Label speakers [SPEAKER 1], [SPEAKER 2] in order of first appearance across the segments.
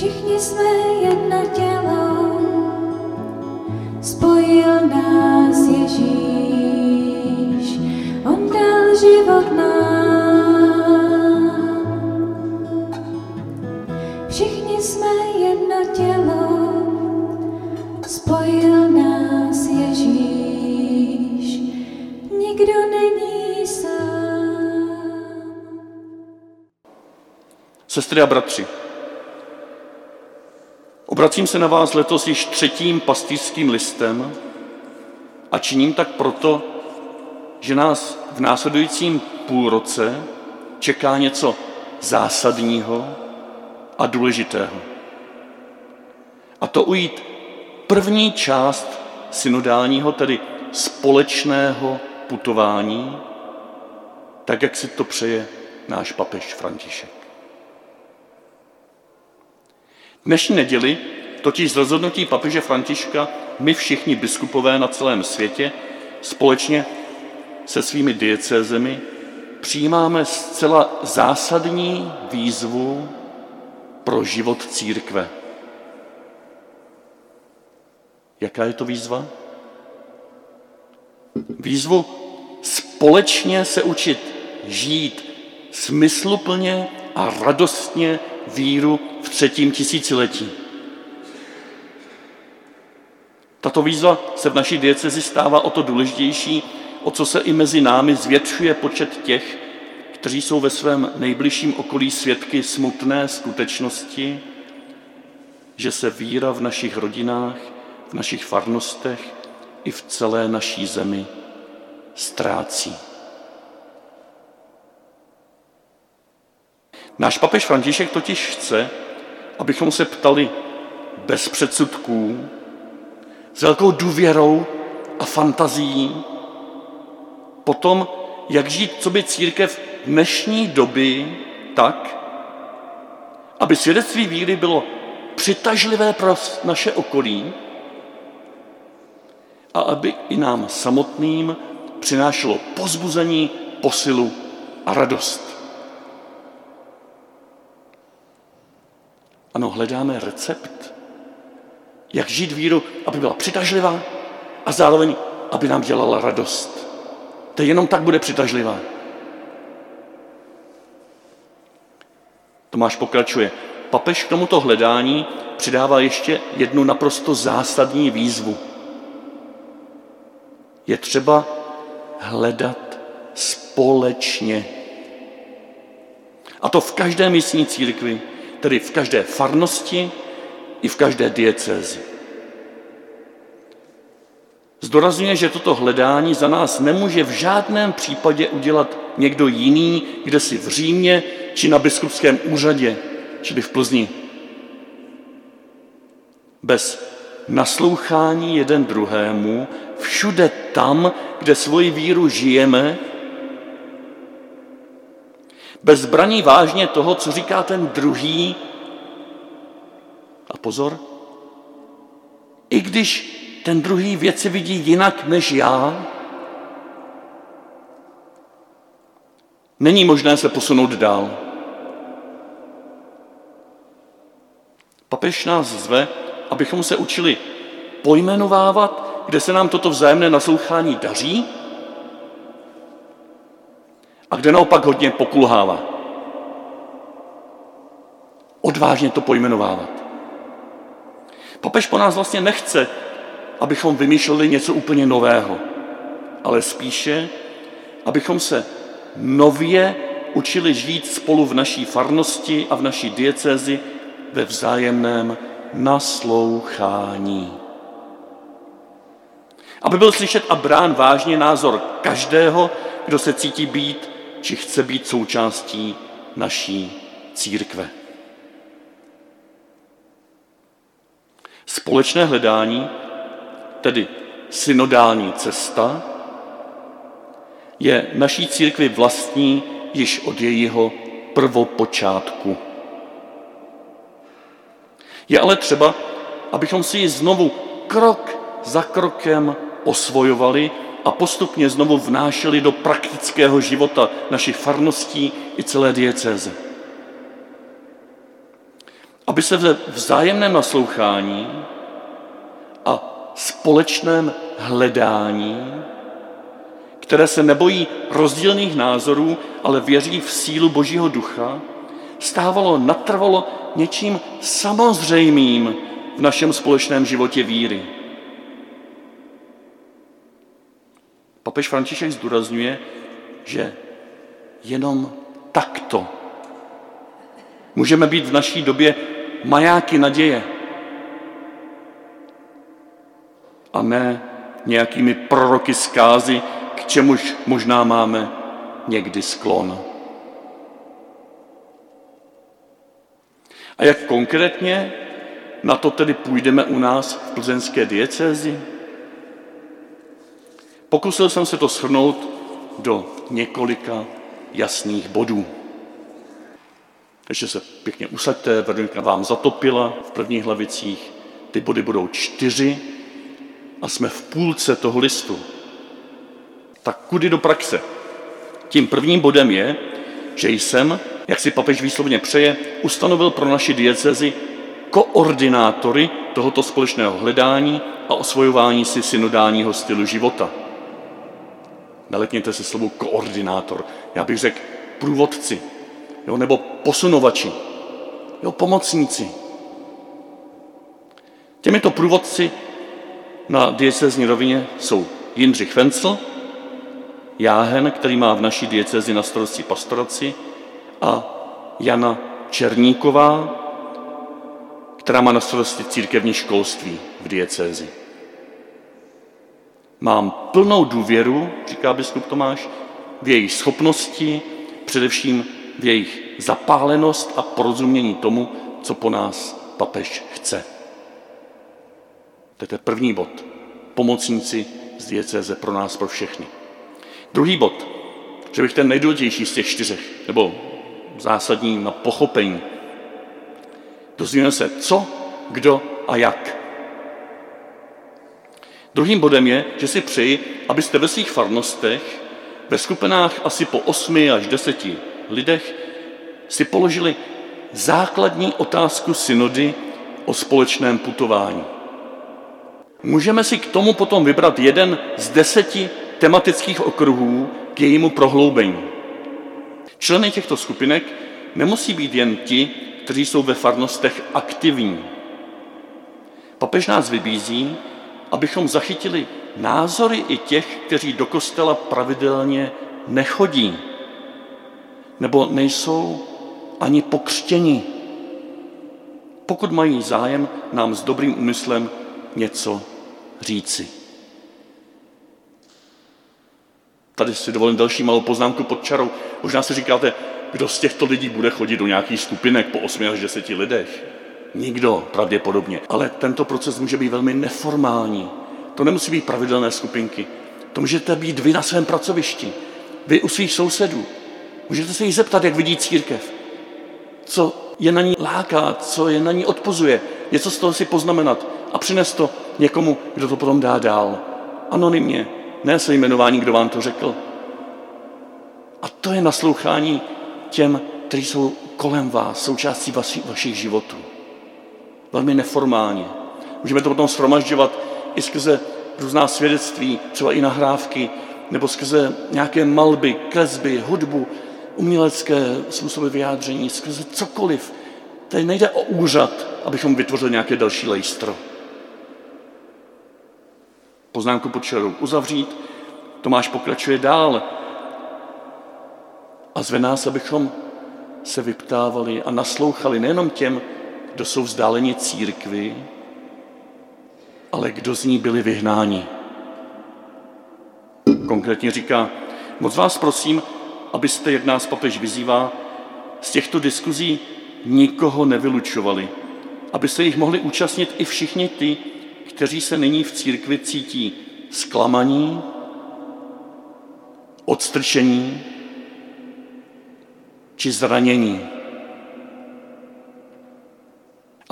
[SPEAKER 1] Všichni jsme jedno tělo, spojil nás Ježíš, on dal život nám. Všichni jsme jedno tělo, spojil nás Ježíš, nikdo není sám.
[SPEAKER 2] Sestry a bratři, obracím se na vás letos již třetím pastýřským listem a činím tak proto, že nás v následujícím půlroce čeká něco zásadního a důležitého. A to ujít první část synodálního, tedy společného putování, tak jak si to přeje náš papež František. Dnešní neděli totiž z rozhodnutí papeže Františka my všichni biskupové na celém světě společně se svými diecézemi přijímáme zcela zásadní výzvu pro život církve. Jaká je to výzva? Výzvu společně se učit žít smysluplně a radostně víru v třetím tisíciletí. Tato výzva se v naší diecezi stává o to důležitější, o co se i mezi námi zvětšuje počet těch, kteří jsou ve svém nejbližším okolí svědky smutné skutečnosti, že se víra v našich rodinách, v našich farnostech i v celé naší zemi ztrácí. Náš papež František totiž chce, abychom se ptali bez předsudků, s velkou důvěrou a fantazií, potom, jak žít, co by církev dnešní doby tak, aby svědectví víry bylo přitažlivé pro naše okolí a aby i nám samotným přinášelo pozbuzení, posilu a radost. Ano, hledáme recept, jak žít víru, aby byla přitažlivá a zároveň, aby nám dělala radost. To jenom tak bude přitažlivá. Tomáš pokračuje. Papež k tomuto hledání přidává ještě jednu naprosto zásadní výzvu. Je třeba hledat společně. A to v každé místní církvi, tedy v každé farnosti i v každé diecézi. Zdorazňuje, že toto hledání za nás nemůže v žádném případě udělat někdo jiný, kde si v Římě či na biskupském úřadě, čili v Plzni. Bez naslouchání jeden druhému, všude tam, kde svoji víru žijeme, bez braní vážně toho, co říká ten druhý. A pozor, i když ten druhý věci vidí jinak než já, není možné se posunout dál. Papež nás zve, abychom se učili pojmenovávat, kde se nám toto vzájemné naslouchání daří a kde naopak hodně pokulhává. Odvážně to pojmenovávat. Papež po nás vlastně nechce, abychom vymýšleli něco úplně nového, ale spíše, abychom se nově učili žít spolu v naší farnosti a v naší diecézi ve vzájemném naslouchání. Aby byl slyšet a brán vážně názor každého, kdo se cítí být či chce být součástí naší církve. Společné hledání, tedy synodální cesta, je naší církvi vlastní již od jejího prvopočátku. Je ale třeba, abychom si ji znovu krok za krokem osvojovali a postupně znovu vnášeli do praktického života našich farností i celé diecéze. aby se ve vzájemném naslouchání a společném hledání, které se nebojí rozdílných názorů, ale věří v sílu Božího ducha, stávalo natrvalo něčím samozřejmým v našem společném životě víry. Papež František zdůrazňuje, že jenom takto můžeme být v naší době majáky naděje a ne nějakými proroky zkázy, k čemuž možná máme někdy sklon. A jak konkrétně na to tedy půjdeme u nás v plzeňské diecézi? Pokusil jsem se to shrnout do několika jasných bodů. Ještě se pěkně usaďte, Veronika vám zatopila v prvních hlavicích. Ty body budou čtyři a jsme v půlce toho listu. Tak kudy do praxe? Tím prvním bodem je, že jsem, jak si papež výslovně přeje, ustanovil pro naši diecezi koordinátory tohoto společného hledání a osvojování si synodálního stylu života. Nelekněte se slovo koordinátor. Já bych řekl průvodci, jo, nebo posunovači, jo, pomocníci. Těmito průvodci na diecezní rovině jsou Jindřich Vencel, Jáhen, který má v naší diecezi na starosti pastoraci, a Jana Černíková, která má na starosti církevní školství v diecézi. Mám plnou důvěru, říká biskup Tomáš, v jejich schopnosti, především v jejich zapálenost a porozumění tomu, co po nás papež chce. To je ten první bod. Pomocníci z diecéze pro nás, pro všechny. Druhý bod, že bych ten nejdůležitější z těch čtyřech, nebo zásadní na pochopení. Dozvíme se, co, kdo a jak. Druhým bodem je, že si přeji, abyste ve svých farnostech, ve skupinách asi po osmi až deseti lidech, si položili základní otázku synody o společném putování. Můžeme si k tomu potom vybrat jeden z deseti tematických okruhů k jejímu prohloubení. Členy těchto skupinek nemusí být jen ti, kteří jsou ve farnostech aktivní. Papež nás vybízí, abychom zachytili názory i těch, kteří do kostela pravidelně nechodí nebo nejsou ani pokřtěni. Pokud mají zájem nám s dobrým úmyslem něco říci. Tady si dovolím další malou poznámku pod čarou. Možná si říkáte, kdo z těchto lidí bude chodit do nějakých skupinek po 8 až 10 lidech. Nikdo pravděpodobně. Ale tento proces může být velmi neformální. To nemusí být pravidelné skupinky. To můžete být vy na svém pracovišti, vy u svých sousedů. Můžete se jich zeptat, jak vidí církev. Co je na ní láká, co je na ní odpozuje. Něco z toho si poznamenat a přinést to někomu, kdo to potom dá dál. Anonymně, ne se jmenování, kdo vám to řekl. A to je naslouchání těm, kteří jsou kolem vás, součástí vaši, vašich životů. Velmi neformálně. Můžeme to potom shromažďovat i skrze různá svědectví, třeba i nahrávky, nebo skrze nějaké malby, kresby, hudbu, umělecké způsoby vyjádření, skrze cokoliv. Tady nejde o úřad, abychom vytvořili nějaké další lejstro. Poznámku pod čarou uzavřít. Tomáš pokračuje dál a zve nás, abychom se vyptávali a naslouchali nejenom těm, kdo jsou vzdáleni církvi, ale kdo z ní byli vyhnáni. Konkrétně říká, moc vás prosím, abyste, jak nás papež vyzývá, z těchto diskuzí nikoho nevylučovali, aby se jich mohli účastnit i všichni ty, kteří se nyní v církvi cítí zklamaní, odstrčení či zranění.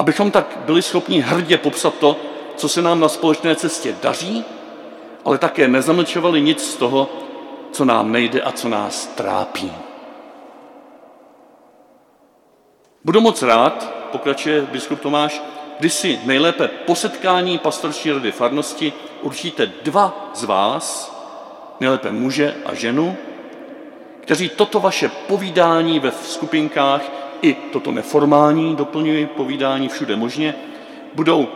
[SPEAKER 2] Abychom tak byli schopni hrdě popsat to, co se nám na společné cestě daří, ale také nezamlčovali nic z toho, co nám nejde a co nás trápí. Budu moc rád, pokračuje biskup Tomáš, když si nejlépe po setkání pastorační rady farnosti určíte dva z vás, nejlépe muže a ženu, kteří toto vaše povídání ve skupinkách i toto neformální, doplňuji, povídání všude možně, budou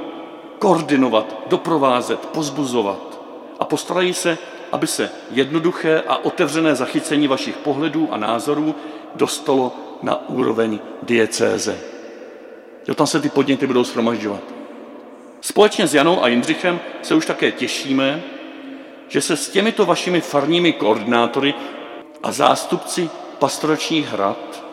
[SPEAKER 2] koordinovat, doprovázet, pozbuzovat a postarají se, aby se jednoduché a otevřené zachycení vašich pohledů a názorů dostalo na úroveň diecéze. Jo, tam se ty podněty budou shromažďovat. Společně s Janou a Jindřichem se už také těšíme, že se s těmito vašimi farními koordinátory a zástupci pastoračních hrad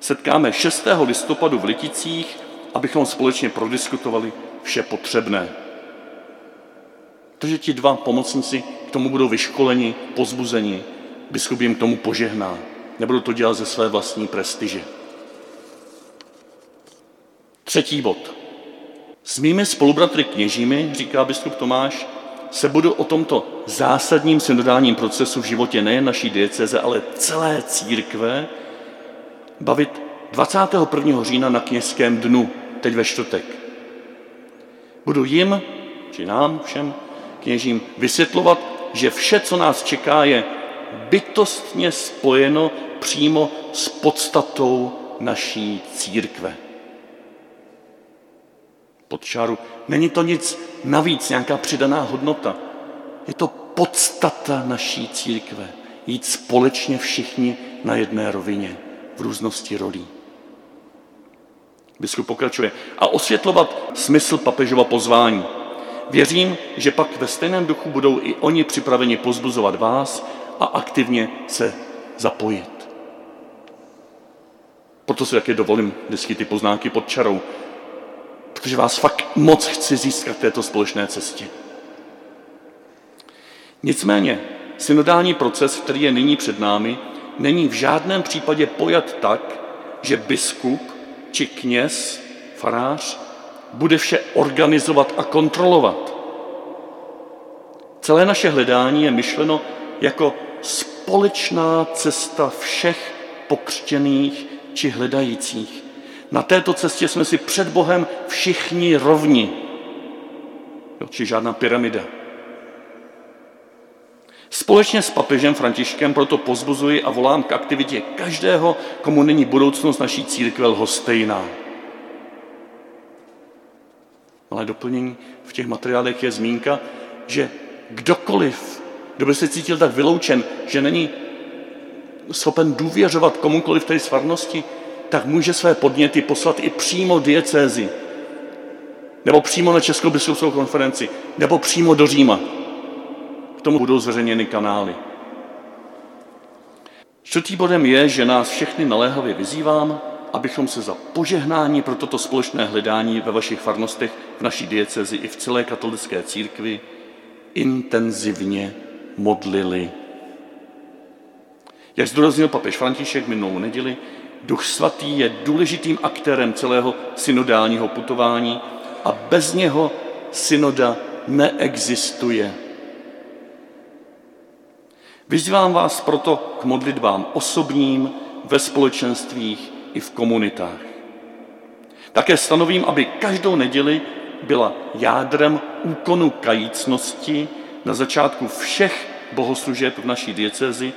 [SPEAKER 2] setkáme 6. listopadu v Liticích, abychom společně prodiskutovali vše potřebné. Takže ti dva pomocníci k tomu budou vyškoleni, pozbuzeni, biskup jim k tomu požehná. Nebudou to dělat ze své vlastní prestiže. Třetí bod. S mými spolubratry kněžími, říká biskup Tomáš, se budu o tomto zásadním synodálním procesu v životě nejen naší dieceze, ale celé církve bavit 21. října na kněžském dnu, teď ve čtvrtek. Budu jim, či nám všem kněžím, vysvětlovat, že vše, co nás čeká, je bytostně spojeno přímo s podstatou naší církve. Pod čáru. Není to nic navíc, nějaká přidaná hodnota. Je to podstata naší církve. Jít společně všichni na jedné rovině, v různosti rolí. Biskup pokračuje. A osvětlovat smysl papežova pozvání. Věřím, že pak ve stejném duchu budou i oni připraveni pozbuzovat vás a aktivně se zapojit. Proto si také dovolím vždycky ty poznámky pod čarou, protože vás fakt moc chci získat v této společné cestě. Nicméně, synodální proces, který je nyní před námi, není v žádném případě pojat tak, že biskup či kněz, farář, bude vše organizovat a kontrolovat. Celé naše hledání je myšleno jako společná cesta všech pokřtěných či hledajících. Na této cestě jsme si před Bohem všichni rovni. Jo, či žádná pyramida. Společně s papežem Františkem proto pozbuzuji a volám k aktivitě každého, komu není budoucnost naší církve lhostejná. Ale doplnění v těch materiálech je zmínka, že kdokoliv, kdo by se cítil tak vyloučen, že není schopen důvěřovat komukoliv té svarnosti, tak může své podněty poslat i přímo diecézi, nebo přímo na Českou biskupskou konferenci, nebo přímo do Říma. K tomu budou zveřejněny kanály. Čtvrtý bodem je, že nás všechny naléhavě vyzývám, abychom se za požehnání pro toto společné hledání ve vašich farnostech, v naší diecezi i v celé katolické církvi intenzivně modlili. Jak zdůraznil papež František minulou neděli, Duch Svatý je důležitým aktérem celého synodálního putování a bez něho synoda neexistuje. Vyzývám vás proto k modlitbám osobním, ve společenstvích i v komunitách. Také stanovím, aby každou neděli byla jádrem úkonu kajícnosti na začátku všech bohoslužeb v naší diecezi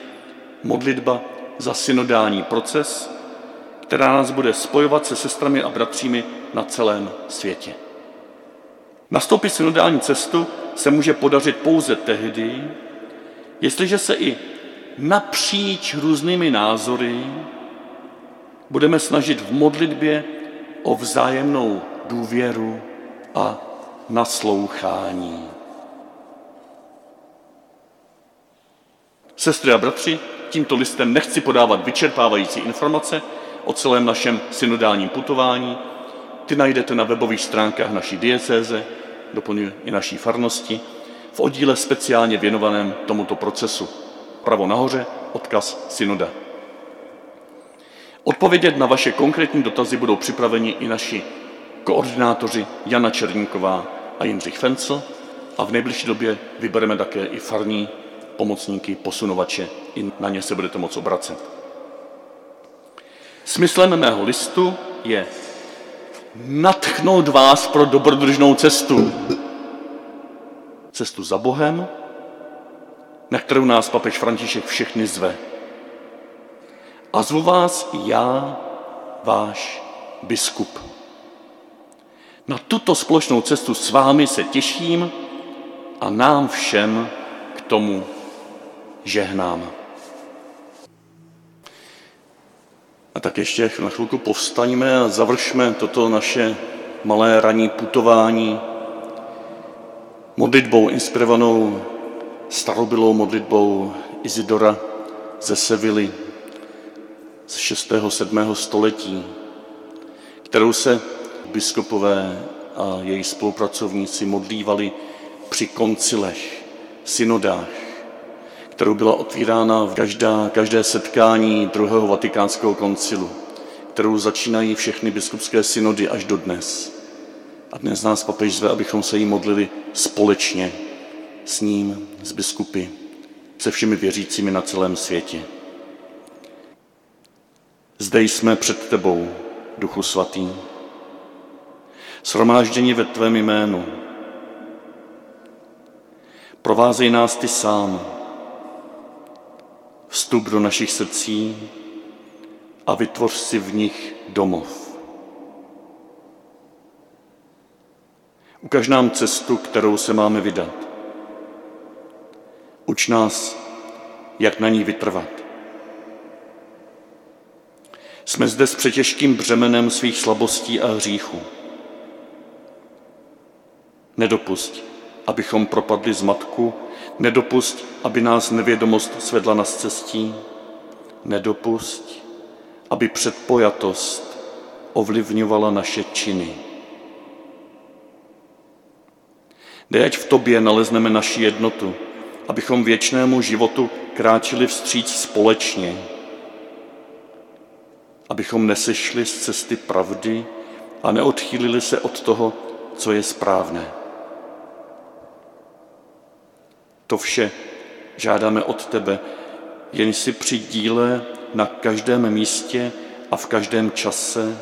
[SPEAKER 2] modlitba za synodální proces, která nás bude spojovat se sestrami a bratřími na celém světě. Nastoupit synodální cestu se může podařit pouze tehdy, jestliže se i napříč různými názory budeme snažit v modlitbě o vzájemnou důvěru a naslouchání. Sestry a bratři, tímto listem nechci podávat vyčerpávající informace o celém našem synodálním putování. Ty najdete na webových stránkách naší diecéze, doplňuji i naší farnosti, v oddíle speciálně věnovaném tomuto procesu. Pravo nahoře, odkaz synoda. Odpovědět na vaše konkrétní dotazy budou připraveni i naši koordinátoři Jana Černíková a Jindřich Fencl a v nejbližší době vybereme také i farní pomocníky, posunovače, i na ně se budete moct obracet. Smyslem mého listu je natchnout vás pro dobrodružnou cestu. Cestu za Bohem, na kterou nás papež František všechny zve. A zvu vás já, váš biskup. Na tuto společnou cestu s vámi se těším a nám všem k tomu žehnám. A tak ještě na chvilku povstaňme a završme toto naše malé ranní putování modlitbou inspirovanou starobylou modlitbou Izidora ze Sevily z 6. 7. století, kterou se biskupové a její spolupracovníci modlívali při koncilech, synodách, kterou byla otvírána v každá, každé setkání druhého vatikánského koncilu, kterou začínají všechny biskupské synody až do dnes. A dnes nás papež zve, abychom se jí modlili společně s ním, s biskupy, se všemi věřícími na celém světě. Zde jsme před tebou, Duchu Svatý, shromážděni ve tvém jménu. Provázej nás ty sám, vstup do našich srdcí a vytvoř si v nich domov. Ukaž nám cestu, kterou se máme vydat. Uč nás, jak na ní vytrvat. Jsme zde s přetěžkým břemenem svých slabostí a hříchů. Nedopust, abychom propadli z matku, nedopust, aby nás nevědomost svedla na cestí, nedopust, aby předpojatost ovlivňovala naše činy. Dej, ať v tobě nalezneme naši jednotu, abychom věčnému životu kráčeli vstříc společně, abychom nesešli z cesty pravdy a neodchýlili se od toho, co je správné. To vše žádáme od tebe, jen si při díle na každém místě a v každém čase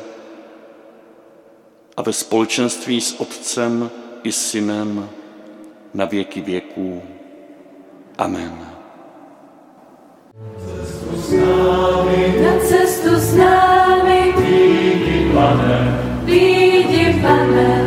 [SPEAKER 2] a ve společenství s Otcem i Synem na věky věků. Amen.
[SPEAKER 1] Na cestu s námi,
[SPEAKER 3] Výjdi, pane,
[SPEAKER 1] výjdi, pane,